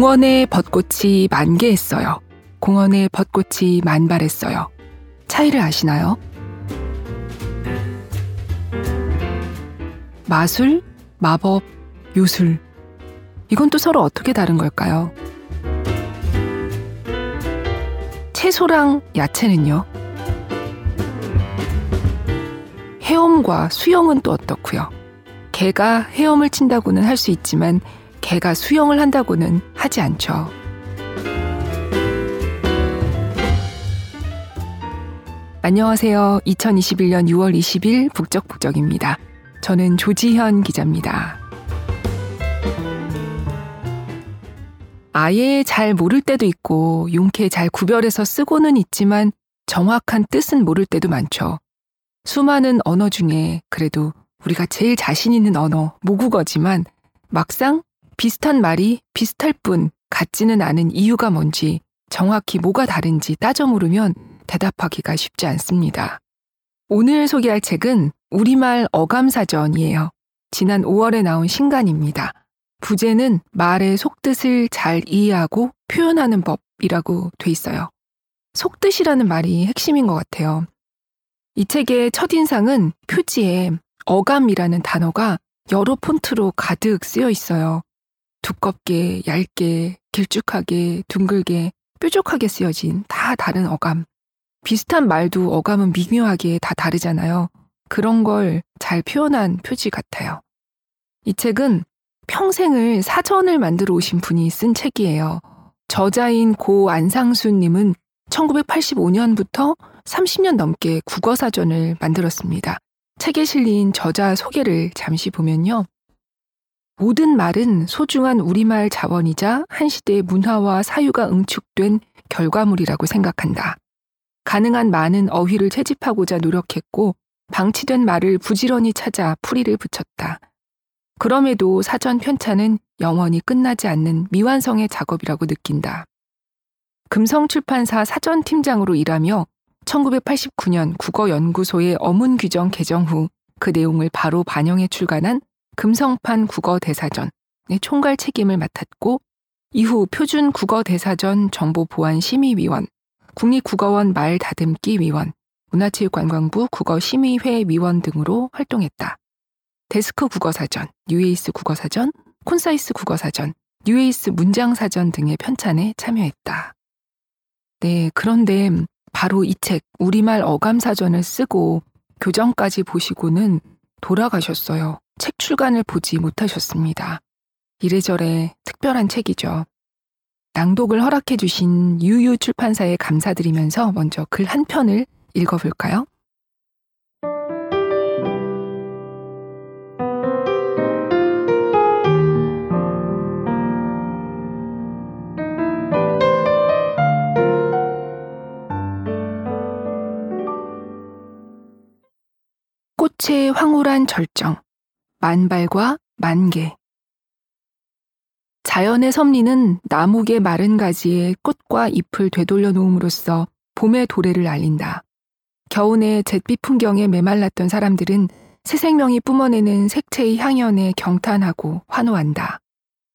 공원에 벚꽃이 만개했어요. 공원에 벚꽃이 만발했어요. 차이를 아시나요? 마술, 마법, 요술. 이건 또 서로 어떻게 다른 걸까요? 채소랑 야채는요? 헤엄과 수영은 또 어떻고요? 개가 헤엄을 친다고는 할 수 있지만 개가 수영을 한다고는 하지 않죠. 안녕하세요. 2021년 6월 20일 북적북적입니다. 저는 조지현 기자입니다. 아예 잘 모를 때도 있고 용케 잘 구별해서 쓰고는 있지만 정확한 뜻은 모를 때도 많죠. 수많은 언어 중에 그래도 우리가 제일 자신 있는 언어, 모국어지만 막상 비슷한 말이 비슷할 뿐 같지는 않은 이유가 뭔지 정확히 뭐가 다른지 따져 물으면 대답하기가 쉽지 않습니다. 오늘 소개할 책은 우리말 어감사전이에요. 지난 5월에 나온 신간입니다. 부제는 말의 속뜻을 잘 이해하고 표현하는 법이라고 돼 있어요. 속뜻이라는 말이 핵심인 것 같아요. 이 책의 첫인상은 표지에 어감이라는 단어가 여러 폰트로 가득 쓰여 있어요. 두껍게, 얇게, 길쭉하게, 둥글게, 뾰족하게 쓰여진 다 다른 어감. 비슷한 말도 어감은 미묘하게 다 다르잖아요. 그런 걸 잘 표현한 표지 같아요. 이 책은 평생을 사전을 만들어 오신 분이 쓴 책이에요. 저자인 고 안상수님은 1985년부터 30년 넘게 국어사전을 만들었습니다. 책에 실린 저자 소개를 잠시 보면요. 모든 말은 소중한 우리말 자원이자 한 시대의 문화와 사유가 응축된 결과물이라고 생각한다. 가능한 많은 어휘를 채집하고자 노력했고 방치된 말을 부지런히 찾아 풀이를 붙였다. 그럼에도 사전 편찬은 영원히 끝나지 않는 미완성의 작업이라고 느낀다. 금성출판사 사전팀장으로 일하며 1989년 국어연구소의 어문 규정 개정 후 그 내용을 바로 반영해 출간한 금성판 국어 대사전의 총괄 책임을 맡았고 이후 표준 국어 대사전 정보보안심의위원, 국립국어원 말 다듬기 위원, 문화체육관광부 국어심의회 위원 등으로 활동했다. 데스크 국어사전, 뉴에이스 국어사전, 콘사이스 국어사전, 뉴에이스 문장사전 등의 편찬에 참여했다. 네, 그런데 바로 이 책, 우리말 어감사전을 쓰고 교정까지 보시고는 돌아가셨어요. 책 출간을 보지 못하셨습니다. 이래저래 특별한 책이죠. 낭독을 허락해 주신 유유 출판사에 감사드리면서 먼저 글 한 편을 읽어볼까요? 꽃의 황홀한 절정, 만발과 만개. 자연의 섭리는 나무의 마른 가지에 꽃과 잎을 되돌려 놓음으로써 봄의 도래를 알린다. 겨우내 잿빛 풍경에 메말랐던 사람들은 새 생명이 뿜어내는 색채의 향연에 경탄하고 환호한다.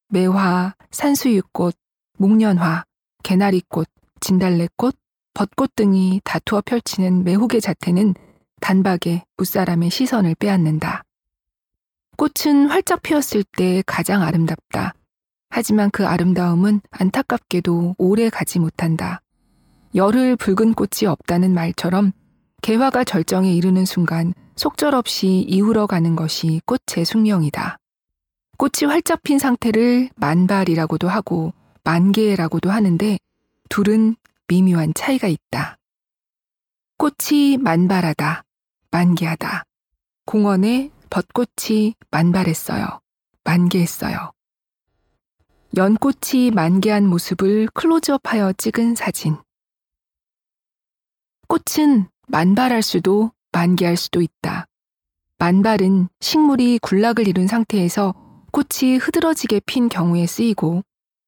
매화, 산수유꽃, 목련화, 개나리꽃, 진달래꽃, 벚꽃 등이 다투어 펼치는 매혹의 자태는 단박에 무사람의 시선을 빼앗는다. 꽃은 활짝 피었을 때 가장 아름답다. 하지만 그 아름다움은 안타깝게도 오래 가지 못한다. 열흘 붉은 꽃이 없다는 말처럼 개화가 절정에 이르는 순간 속절없이 이울어 가는 것이 꽃의 숙명이다. 꽃이 활짝 핀 상태를 만발이라고도 하고 만개라고도 하는데 둘은 미묘한 차이가 있다. 꽃이 만발하다, 만개하다. 공원에 벚꽃이 만발했어요. 만개했어요. 연꽃이 만개한 모습을 클로즈업하여 찍은 사진. 꽃은 만발할 수도 만개할 수도 있다. 만발은 식물이 군락을 이룬 상태에서 꽃이 흐드러지게 핀 경우에 쓰이고,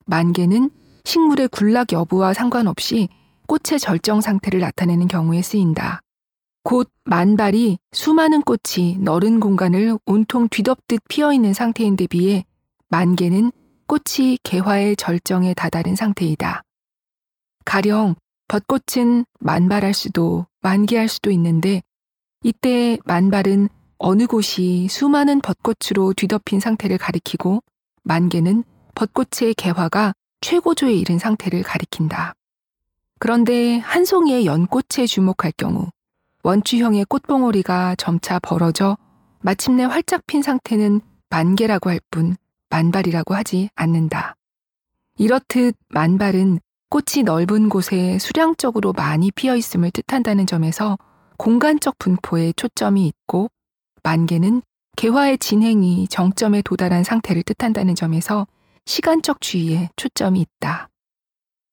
만개는 식물의 군락 여부와 상관없이 꽃의 절정 상태를 나타내는 경우에 쓰인다. 곧 만발이 수많은 꽃이 너른 공간을 온통 뒤덮듯 피어 있는 상태인데 비해 만개는 꽃이 개화의 절정에 다다른 상태이다. 가령 벚꽃은 만발할 수도 만개할 수도 있는데 이때 만발은 어느 곳이 수많은 벚꽃으로 뒤덮인 상태를 가리키고 만개는 벚꽃의 개화가 최고조에 이른 상태를 가리킨다. 그런데 한 송이의 연꽃에 주목할 경우 원추형의 꽃봉오리가 점차 벌어져 마침내 활짝 핀 상태는 만개라고 할 뿐 만발이라고 하지 않는다. 이렇듯 만발은 꽃이 넓은 곳에 수량적으로 많이 피어 있음을 뜻한다는 점에서 공간적 분포에 초점이 있고 만개는 개화의 진행이 정점에 도달한 상태를 뜻한다는 점에서 시간적 주의에 초점이 있다.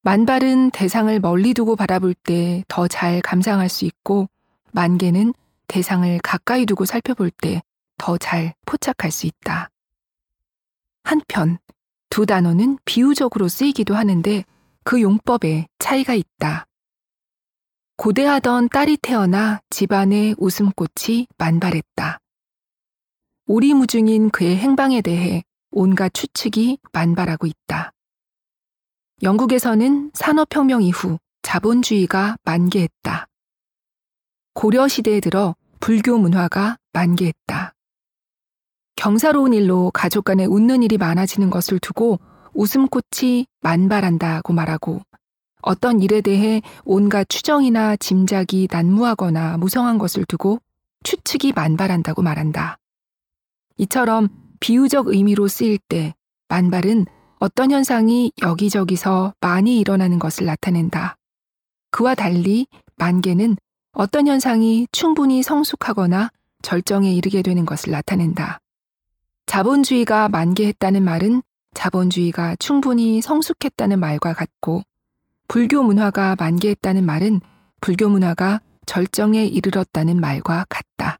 만발은 대상을 멀리 두고 바라볼 때 더 잘 감상할 수 있고 만개는 대상을 가까이 두고 살펴볼 때 더 잘 포착할 수 있다. 한편 두 단어는 비유적으로 쓰이기도 하는데 그 용법에 차이가 있다. 고대하던 딸이 태어나 집안의 웃음꽃이 만발했다. 오리무중인 그의 행방에 대해 온갖 추측이 만발하고 있다. 영국에서는 산업혁명 이후 자본주의가 만개했다. 고려시대에 들어 불교 문화가 만개했다. 경사로운 일로 가족 간에 웃는 일이 많아지는 것을 두고 웃음꽃이 만발한다고 말하고 어떤 일에 대해 온갖 추정이나 짐작이 난무하거나 무성한 것을 두고 추측이 만발한다고 말한다. 이처럼 비유적 의미로 쓰일 때 만발은 어떤 현상이 여기저기서 많이 일어나는 것을 나타낸다. 그와 달리 만개는 어떤 현상이 충분히 성숙하거나 절정에 이르게 되는 것을 나타낸다. 자본주의가 만개했다는 말은 자본주의가 충분히 성숙했다는 말과 같고 불교 문화가 만개했다는 말은 불교 문화가 절정에 이르렀다는 말과 같다.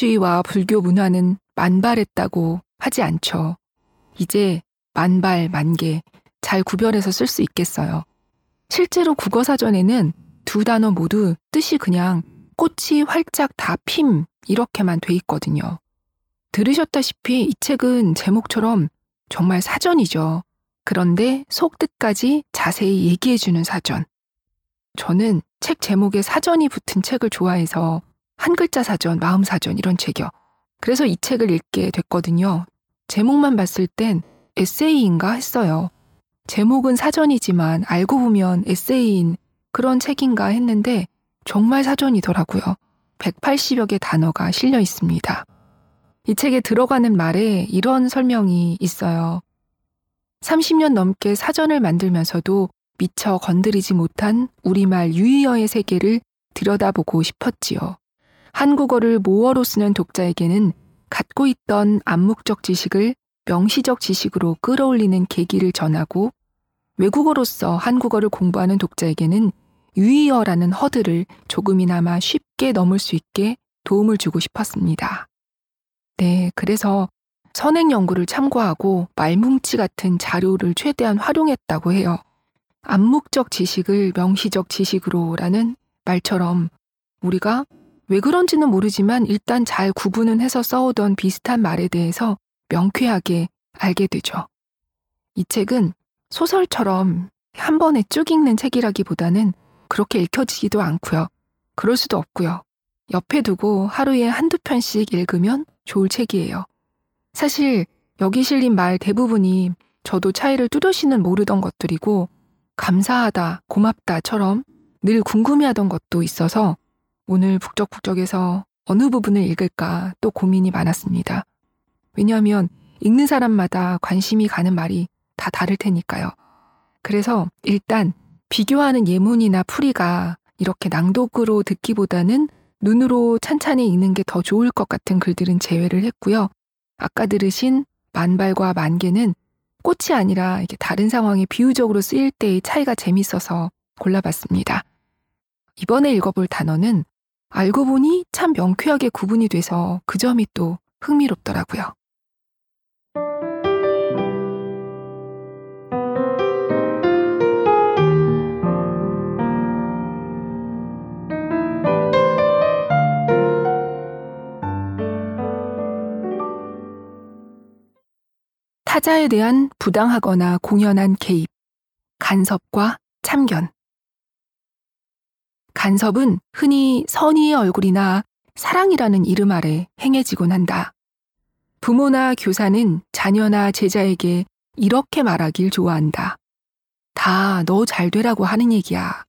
자본주의와 불교 문화는 만발했다고 하지 않죠. 이제 만발, 만개 잘 구별해서 쓸 수 있겠어요. 실제로 국어사전에는 두 단어 모두 뜻이 그냥 꽃이 활짝 다 핌 이렇게만 돼 있거든요. 들으셨다시피 이 책은 제목처럼 정말 사전이죠. 그런데 속뜻까지 자세히 얘기해주는 사전. 저는 책 제목에 사전이 붙은 책을 좋아해서 한 글자 사전, 마음 사전 이런 책이요. 그래서 이 책을 읽게 됐거든요. 제목만 봤을 땐 에세이인가 했어요. 제목은 사전이지만 알고 보면 에세이인 그런 책인가 했는데 정말 사전이더라고요. 180여 개 단어가 실려 있습니다. 이 책에 들어가는 말에 이런 설명이 있어요. 30년 넘게 사전을 만들면서도 미처 건드리지 못한 우리말 유의어의 세계를 들여다보고 싶었지요. 한국어를 모어로 쓰는 독자에게는 갖고 있던 암묵적 지식을 명시적 지식으로 끌어올리는 계기를 전하고 외국어로서 한국어를 공부하는 독자에게는 유의어라는 허들을 조금이나마 쉽게 넘을 수 있게 도움을 주고 싶었습니다. 네, 그래서 선행 연구를 참고하고 말뭉치 같은 자료를 최대한 활용했다고 해요. 암묵적 지식을 명시적 지식으로라는 말처럼 우리가 왜 그런지는 모르지만 일단 잘 구분은 해서 써오던 비슷한 말에 대해서 명쾌하게 알게 되죠. 이 책은 소설처럼 한 번에 쭉 읽는 책이라기보다는 그렇게 읽혀지지도 않고요. 그럴 수도 없고요. 옆에 두고 하루에 한두 편씩 읽으면 좋을 책이에요. 사실 여기 실린 말 대부분이 저도 차이를 뚜렷이는 모르던 것들이고 감사하다, 고맙다처럼 늘 궁금해하던 것도 있어서 오늘 북적북적에서 어느 부분을 읽을까 또 고민이 많았습니다. 왜냐하면 읽는 사람마다 관심이 가는 말이 다 다를 테니까요. 그래서 일단 비교하는 예문이나 풀이가 이렇게 낭독으로 듣기보다는 눈으로 찬찬히 읽는 게 더 좋을 것 같은 글들은 제외를 했고요. 아까 들으신 만발과 만개는 꽃이 아니라 이게 다른 상황에 비유적으로 쓰일 때의 차이가 재밌어서 골라봤습니다. 이번에 읽어볼 단어는 알고 보니 참 명쾌하게 구분이 돼서 그 점이 또 흥미롭더라고요. 타자에 대한 부당하거나 공연한 개입, 간섭과 참견. 간섭은 흔히 선의의 얼굴이나 사랑이라는 이름 아래 행해지곤 한다. 부모나 교사는 자녀나 제자에게 이렇게 말하길 좋아한다. 다 너 잘 되라고 하는 얘기야.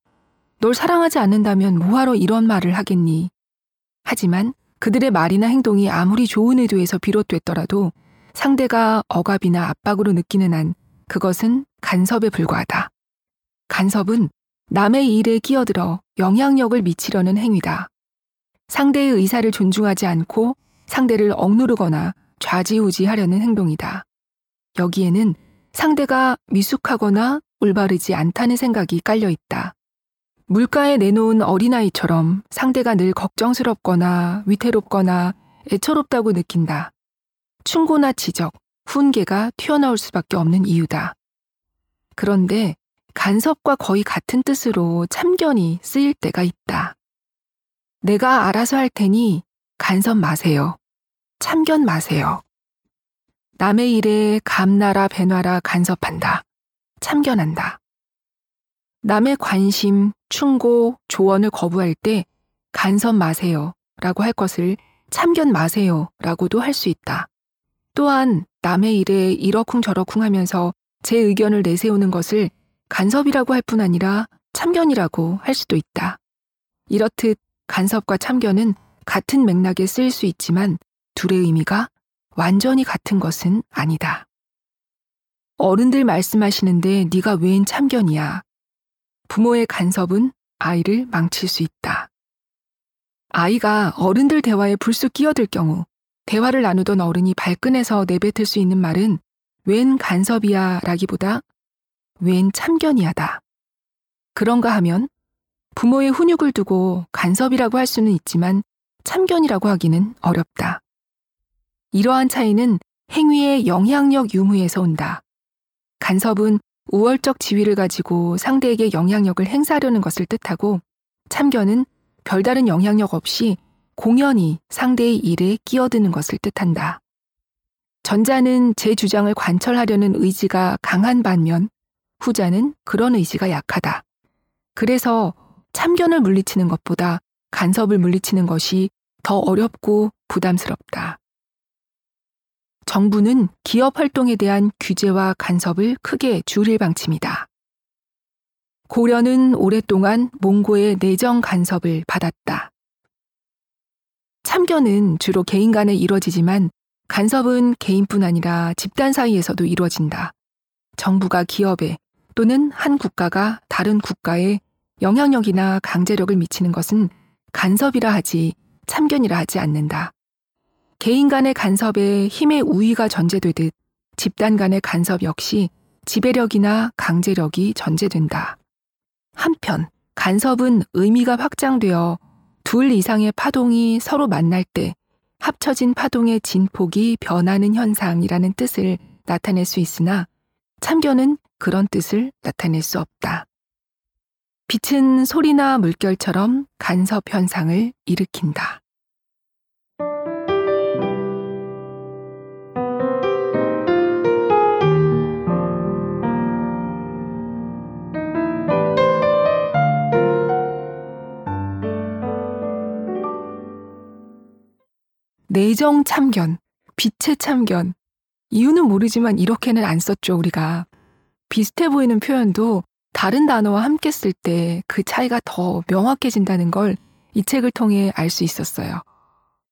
널 사랑하지 않는다면 뭐하러 이런 말을 하겠니? 하지만 그들의 말이나 행동이 아무리 좋은 의도에서 비롯됐더라도 상대가 억압이나 압박으로 느끼는 한 그것은 간섭에 불과하다. 간섭은 남의 일에 끼어들어 영향력을 미치려는 행위다. 상대의 의사를 존중하지 않고 상대를 억누르거나 좌지우지하려는 행동이다. 여기에는 상대가 미숙하거나 올바르지 않다는 생각이 깔려 있다. 물가에 내놓은 어린아이처럼 상대가 늘 걱정스럽거나 위태롭거나 애처롭다고 느낀다. 충고나 지적, 훈계가 튀어나올 수밖에 없는 이유다. 그런데 간섭과 거의 같은 뜻으로 참견이 쓰일 때가 있다. 내가 알아서 할 테니 간섭 마세요. 참견 마세요. 남의 일에 감나라 배나라 간섭한다. 참견한다. 남의 관심, 충고, 조언을 거부할 때 간섭 마세요 라고 할 것을 참견 마세요 라고도 할 수 있다. 또한 남의 일에 이러쿵저러쿵 하면서 제 의견을 내세우는 것을 간섭이라고 할 뿐 아니라 참견이라고 할 수도 있다. 이렇듯 간섭과 참견은 같은 맥락에 쓰일 수 있지만 둘의 의미가 완전히 같은 것은 아니다. 어른들 말씀하시는데 네가 웬 참견이야. 부모의 간섭은 아이를 망칠 수 있다. 아이가 어른들 대화에 불쑥 끼어들 경우 대화를 나누던 어른이 발끈해서 내뱉을 수 있는 말은 웬 간섭이야 라기보다 웬 참견이야다. 그런가 하면 부모의 훈육을 두고 간섭이라고 할 수는 있지만 참견이라고 하기는 어렵다. 이러한 차이는 행위의 영향력 유무에서 온다. 간섭은 우월적 지위를 가지고 상대에게 영향력을 행사하려는 것을 뜻하고 참견은 별다른 영향력 없이 공연히 상대의 일에 끼어드는 것을 뜻한다. 전자는 제 주장을 관철하려는 의지가 강한 반면 후자는 그런 의지가 약하다. 그래서 참견을 물리치는 것보다 간섭을 물리치는 것이 더 어렵고 부담스럽다. 정부는 기업 활동에 대한 규제와 간섭을 크게 줄일 방침이다. 고려는 오랫동안 몽고의 내정 간섭을 받았다. 참견은 주로 개인 간에 이뤄지지만 간섭은 개인뿐 아니라 집단 사이에서도 이루어진다. 정부가 기업에 또는 한 국가가 다른 국가에 영향력이나 강제력을 미치는 것은 간섭이라 하지 참견이라 하지 않는다. 개인 간의 간섭에 힘의 우위가 전제되듯 집단 간의 간섭 역시 지배력이나 강제력이 전제된다. 한편 간섭은 의미가 확장되어 둘 이상의 파동이 서로 만날 때 합쳐진 파동의 진폭이 변하는 현상이라는 뜻을 나타낼 수 있으나 참견은 그런 뜻을 나타낼 수 없다. 빛은 소리나 물결처럼 간섭 현상을 일으킨다. 내정 참견, 빛의 참견. 이유는 모르지만 이렇게는 안 썼죠, 우리가. 비슷해 보이는 표현도 다른 단어와 함께 쓸 때 그 차이가 더 명확해진다는 걸 이 책을 통해 알 수 있었어요.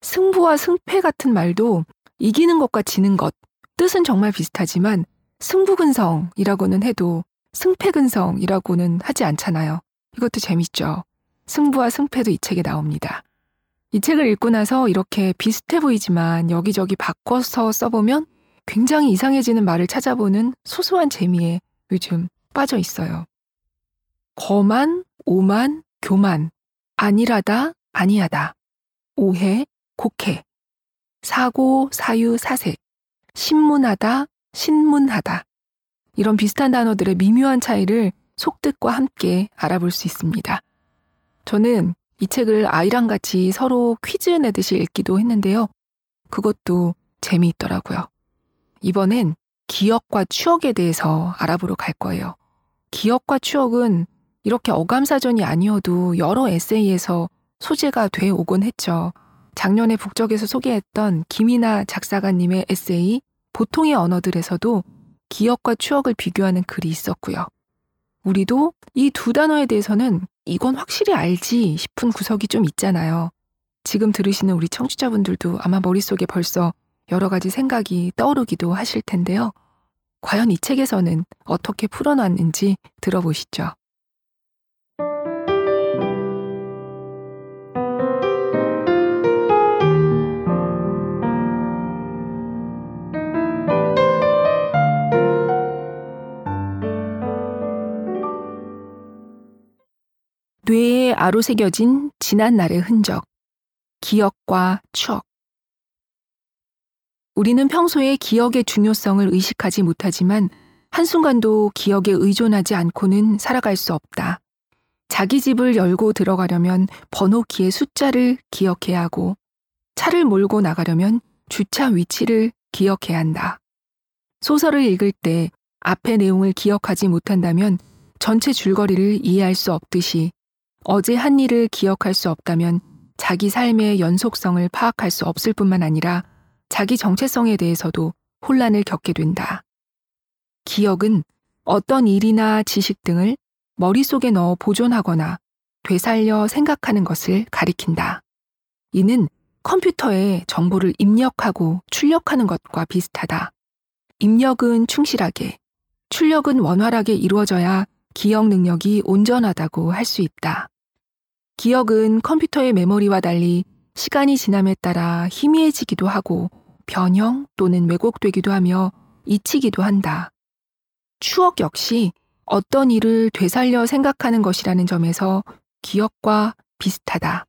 승부와 승패 같은 말도 이기는 것과 지는 것, 뜻은 정말 비슷하지만 승부근성이라고는 해도 승패근성이라고는 하지 않잖아요. 이것도 재밌죠. 승부와 승패도 이 책에 나옵니다. 이 책을 읽고 나서 이렇게 비슷해 보이지만 여기저기 바꿔서 써보면 굉장히 이상해지는 말을 찾아보는 소소한 재미에 요즘 빠져 있어요. 거만, 오만, 교만, 아니라다, 아니하다, 오해, 곡해, 사고, 사유, 사색, 신문하다, 신문하다. 이런 비슷한 단어들의 미묘한 차이를 속뜻과 함께 알아볼 수 있습니다. 저는 이 책을 아이랑 같이 서로 퀴즈 내듯이 읽기도 했는데요. 그것도 재미있더라고요. 이번엔 기억과 추억에 대해서 알아보러 갈 거예요. 기억과 추억은 이렇게 어감사전이 아니어도 여러 에세이에서 소재가 돼 오곤 했죠. 작년에 북적에서 소개했던 김이나 작사가님의 에세이 보통의 언어들에서도 기억과 추억을 비교하는 글이 있었고요. 우리도 이 두 단어에 대해서는 이건 확실히 알지 싶은 구석이 좀 있잖아요. 지금 들으시는 우리 청취자분들도 아마 머릿속에 벌써 여러 가지 생각이 떠오르기도 하실 텐데요. 과연 이 책에서는 어떻게 풀어놨는지 들어보시죠. 뇌에 아로 새겨진 지난 날의 흔적, 기억과 추억. 우리는 평소에 기억의 중요성을 의식하지 못하지만 한순간도 기억에 의존하지 않고는 살아갈 수 없다. 자기 집을 열고 들어가려면 번호키의 숫자를 기억해야 하고 차를 몰고 나가려면 주차 위치를 기억해야 한다. 소설을 읽을 때 앞의 내용을 기억하지 못한다면 전체 줄거리를 이해할 수 없듯이 어제 한 일을 기억할 수 없다면 자기 삶의 연속성을 파악할 수 없을 뿐만 아니라 자기 정체성에 대해서도 혼란을 겪게 된다. 기억은 어떤 일이나 지식 등을 머릿속에 넣어 보존하거나 되살려 생각하는 것을 가리킨다. 이는 컴퓨터에 정보를 입력하고 출력하는 것과 비슷하다. 입력은 충실하게, 출력은 원활하게 이루어져야 기억 능력이 온전하다고 할 수 있다. 기억은 컴퓨터의 메모리와 달리 시간이 지남에 따라 희미해지기도 하고 변형 또는 왜곡되기도 하며 잊히기도 한다. 추억 역시 어떤 일을 되살려 생각하는 것이라는 점에서 기억과 비슷하다.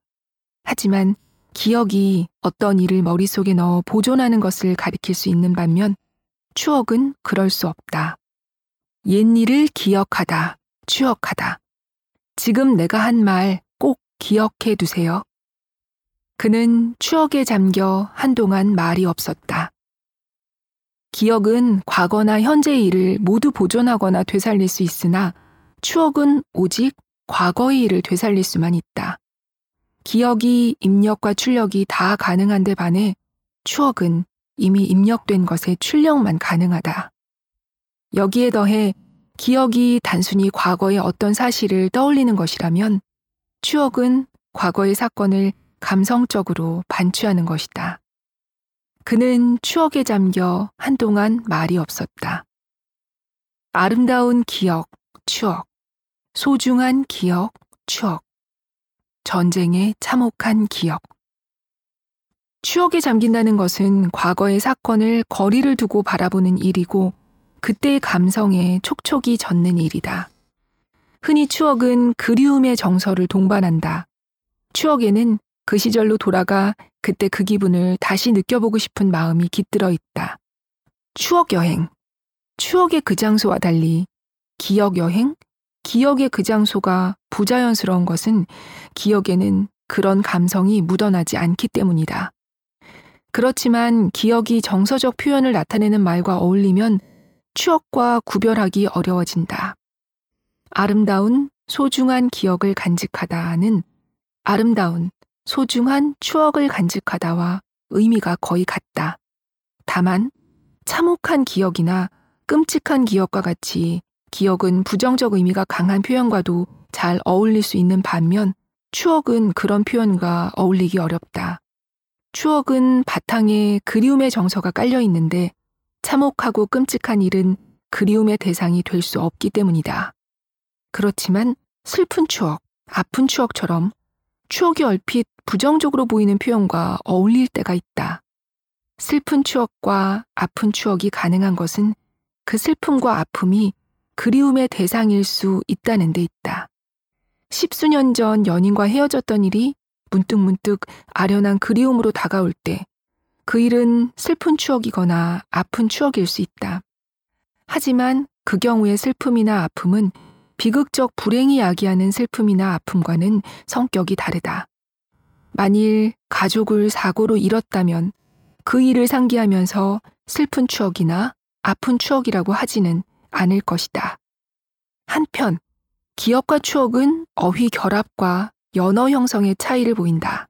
하지만 기억이 어떤 일을 머릿속에 넣어 보존하는 것을 가리킬 수 있는 반면 추억은 그럴 수 없다. 옛 일을 기억하다, 추억하다. 지금 내가 한 말 꼭 기억해 두세요. 그는 추억에 잠겨 한동안 말이 없었다. 기억은 과거나 현재의 일을 모두 보존하거나 되살릴 수 있으나 추억은 오직 과거의 일을 되살릴 수만 있다. 기억이 입력과 출력이 다 가능한데 반해 추억은 이미 입력된 것의 출력만 가능하다. 여기에 더해 기억이 단순히 과거의 어떤 사실을 떠올리는 것이라면 추억은 과거의 사건을 감성적으로 반추하는 것이다. 그는 추억에 잠겨 한동안 말이 없었다. 아름다운 기억, 추억, 소중한 기억, 추억, 전쟁의 참혹한 기억. 추억에 잠긴다는 것은 과거의 사건을 거리를 두고 바라보는 일이고 그때의 감성에 촉촉이 젖는 일이다. 흔히 추억은 그리움의 정서를 동반한다. 추억에는 그 시절로 돌아가 그때 그 기분을 다시 느껴보고 싶은 마음이 깃들어 있다. 추억 여행. 추억의 그 장소와 달리 기억 여행? 기억의 그 장소가 부자연스러운 것은 기억에는 그런 감성이 묻어나지 않기 때문이다. 그렇지만 기억이 정서적 표현을 나타내는 말과 어울리면 추억과 구별하기 어려워진다. 아름다운 소중한 기억을 간직하다는 아름다운 소중한 추억을 간직하다와 의미가 거의 같다. 다만 참혹한 기억이나 끔찍한 기억과 같이 기억은 부정적 의미가 강한 표현과도 잘 어울릴 수 있는 반면 추억은 그런 표현과 어울리기 어렵다. 추억은 바탕에 그리움의 정서가 깔려 있는데 참혹하고 끔찍한 일은 그리움의 대상이 될 수 없기 때문이다. 그렇지만 슬픈 추억, 아픈 추억처럼 추억이 얼핏 부정적으로 보이는 표현과 어울릴 때가 있다. 슬픈 추억과 아픈 추억이 가능한 것은 그 슬픔과 아픔이 그리움의 대상일 수 있다는 데 있다. 십수년 전 연인과 헤어졌던 일이 문득문득 아련한 그리움으로 다가올 때 그 일은 슬픈 추억이거나 아픈 추억일 수 있다. 하지만 그 경우의 슬픔이나 아픔은 비극적 불행이 야기하는 슬픔이나 아픔과는 성격이 다르다. 만일 가족을 사고로 잃었다면 그 일을 상기하면서 슬픈 추억이나 아픈 추억이라고 하지는 않을 것이다. 한편, 기억과 추억은 어휘 결합과 연어 형성의 차이를 보인다.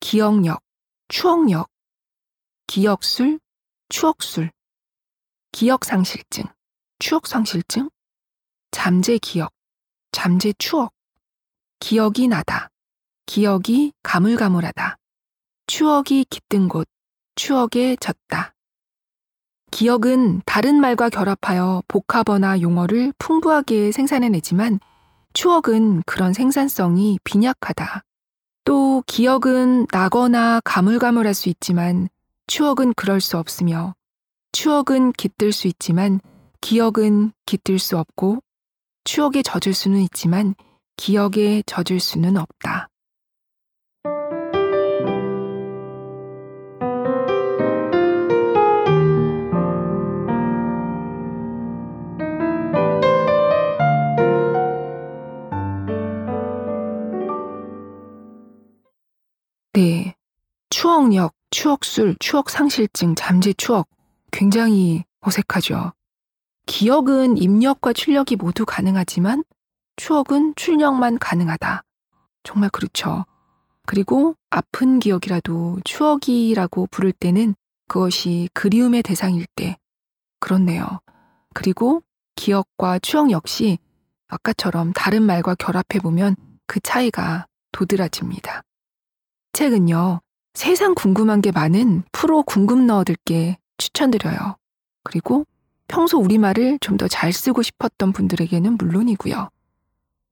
기억력, 추억력, 기억술, 추억술, 기억상실증, 추억상실증, 잠재 기억, 잠재 추억, 기억이 나다, 기억이 가물가물하다, 추억이 깃든 곳, 추억에 젖다. 기억은 다른 말과 결합하여 복합어나 용어를 풍부하게 생산해내지만 추억은 그런 생산성이 빈약하다. 또 기억은 나거나 가물가물할 수 있지만 추억은 그럴 수 없으며 추억은 깃들 수 있지만 기억은 깃들 수 없고 추억에 젖을 수는 있지만 기억에 젖을 수는 없다. 네. 추억력, 추억술, 추억상실증, 잠재 추억. 굉장히 어색하죠. 기억은 입력과 출력이 모두 가능하지만 추억은 출력만 가능하다. 정말 그렇죠. 그리고 아픈 기억이라도 추억이라고 부를 때는 그것이 그리움의 대상일 때 그렇네요. 그리고 기억과 추억 역시 아까처럼 다른 말과 결합해보면 그 차이가 도드라집니다. 책은요, 세상 궁금한 게 많은 프로 궁금 넣어들게 추천드려요. 그리고 평소 우리말을 좀 더 잘 쓰고 싶었던 분들에게는 물론이고요.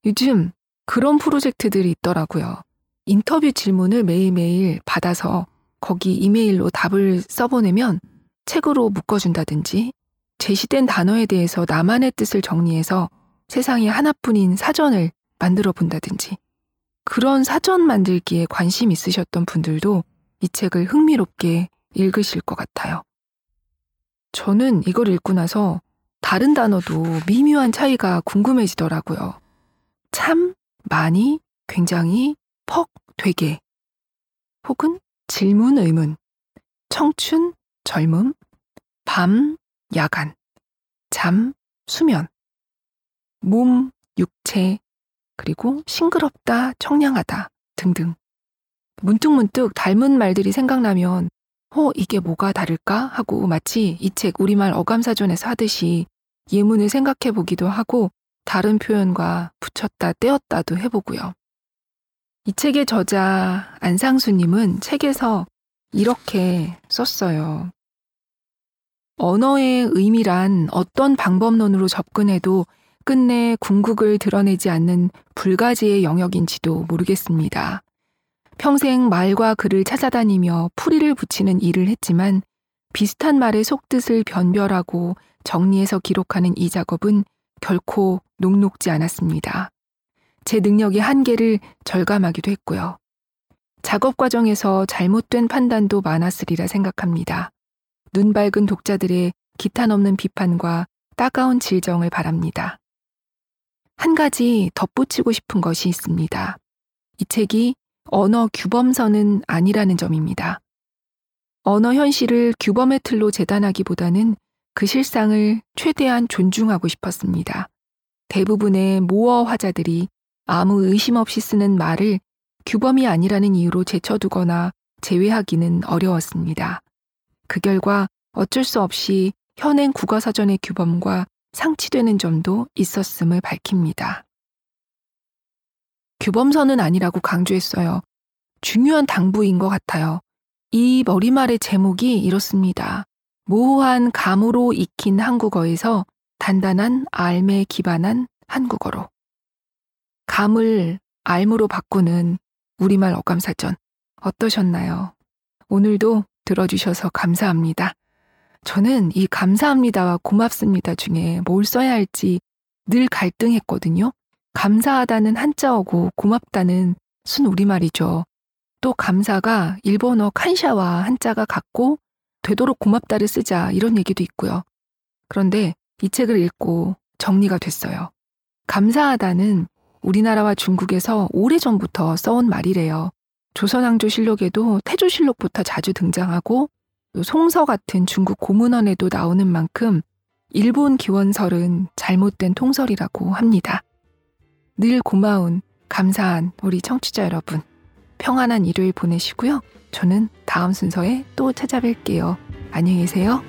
요즘 그런 프로젝트들이 있더라고요. 인터뷰 질문을 매일매일 받아서 거기 이메일로 답을 써보내면 책으로 묶어준다든지 제시된 단어에 대해서 나만의 뜻을 정리해서 세상에 하나뿐인 사전을 만들어 본다든지 그런 사전 만들기에 관심 있으셨던 분들도 이 책을 흥미롭게 읽으실 것 같아요. 저는 이걸 읽고 나서 다른 단어도 미묘한 차이가 궁금해지더라고요. 참, 많이, 굉장히, 퍽, 되게. 혹은 질문, 의문. 청춘, 젊음. 밤, 야간. 잠, 수면. 몸, 육체. 그리고 싱그럽다, 청량하다 등등. 문득문득 닮은 말들이 생각나면 어, 이게 뭐가 다를까? 하고 마치 이 책 우리말 어감사전에서 하듯이 예문을 생각해 보기도 하고 다른 표현과 붙였다 떼었다도 해보고요. 이 책의 저자 안상수님은 책에서 이렇게 썼어요. 언어의 의미란 어떤 방법론으로 접근해도 끝내 궁극을 드러내지 않는 불가지의 영역인지도 모르겠습니다. 평생 말과 글을 찾아다니며 풀이를 붙이는 일을 했지만 비슷한 말의 속뜻을 변별하고 정리해서 기록하는 이 작업은 결코 녹록지 않았습니다. 제 능력의 한계를 절감하기도 했고요. 작업 과정에서 잘못된 판단도 많았으리라 생각합니다. 눈 밝은 독자들의 기탄 없는 비판과 따가운 질정을 바랍니다. 한 가지 덧붙이고 싶은 것이 있습니다. 이 책이 언어 규범서는 아니라는 점입니다. 언어 현실을 규범의 틀로 재단하기보다는 그 실상을 최대한 존중하고 싶었습니다. 대부분의 모어 화자들이 아무 의심 없이 쓰는 말을 규범이 아니라는 이유로 제쳐두거나 제외하기는 어려웠습니다. 그 결과 어쩔 수 없이 현행 국어사전의 규범과 상치되는 점도 있었음을 밝힙니다. 규범선은 아니라고 강조했어요. 중요한 당부인 것 같아요. 이 머리말의 제목이 이렇습니다. 모호한 감으로 익힌 한국어에서 단단한 알매 기반한 한국어로. 감을 알무로 바꾸는 우리말 어감사전 어떠셨나요? 오늘도 들어주셔서 감사합니다. 저는 이 감사합니다와 고맙습니다 중에 뭘 써야 할지 늘 갈등했거든요. 감사하다는 한자어고 고맙다는 순 우리말이죠. 또 감사가 일본어 칸샤와 한자가 같고 되도록 고맙다를 쓰자 이런 얘기도 있고요. 그런데 이 책을 읽고 정리가 됐어요. 감사하다는 우리나라와 중국에서 오래전부터 써온 말이래요. 조선왕조실록에도 태조실록부터 자주 등장하고 또 송서 같은 중국 고문원에도 나오는 만큼 일본 기원설은 잘못된 통설이라고 합니다. 늘 고마운, 감사한 우리 청취자 여러분. 평안한 일요일 보내시고요. 저는 다음 순서에 또 찾아뵐게요. 안녕히 계세요.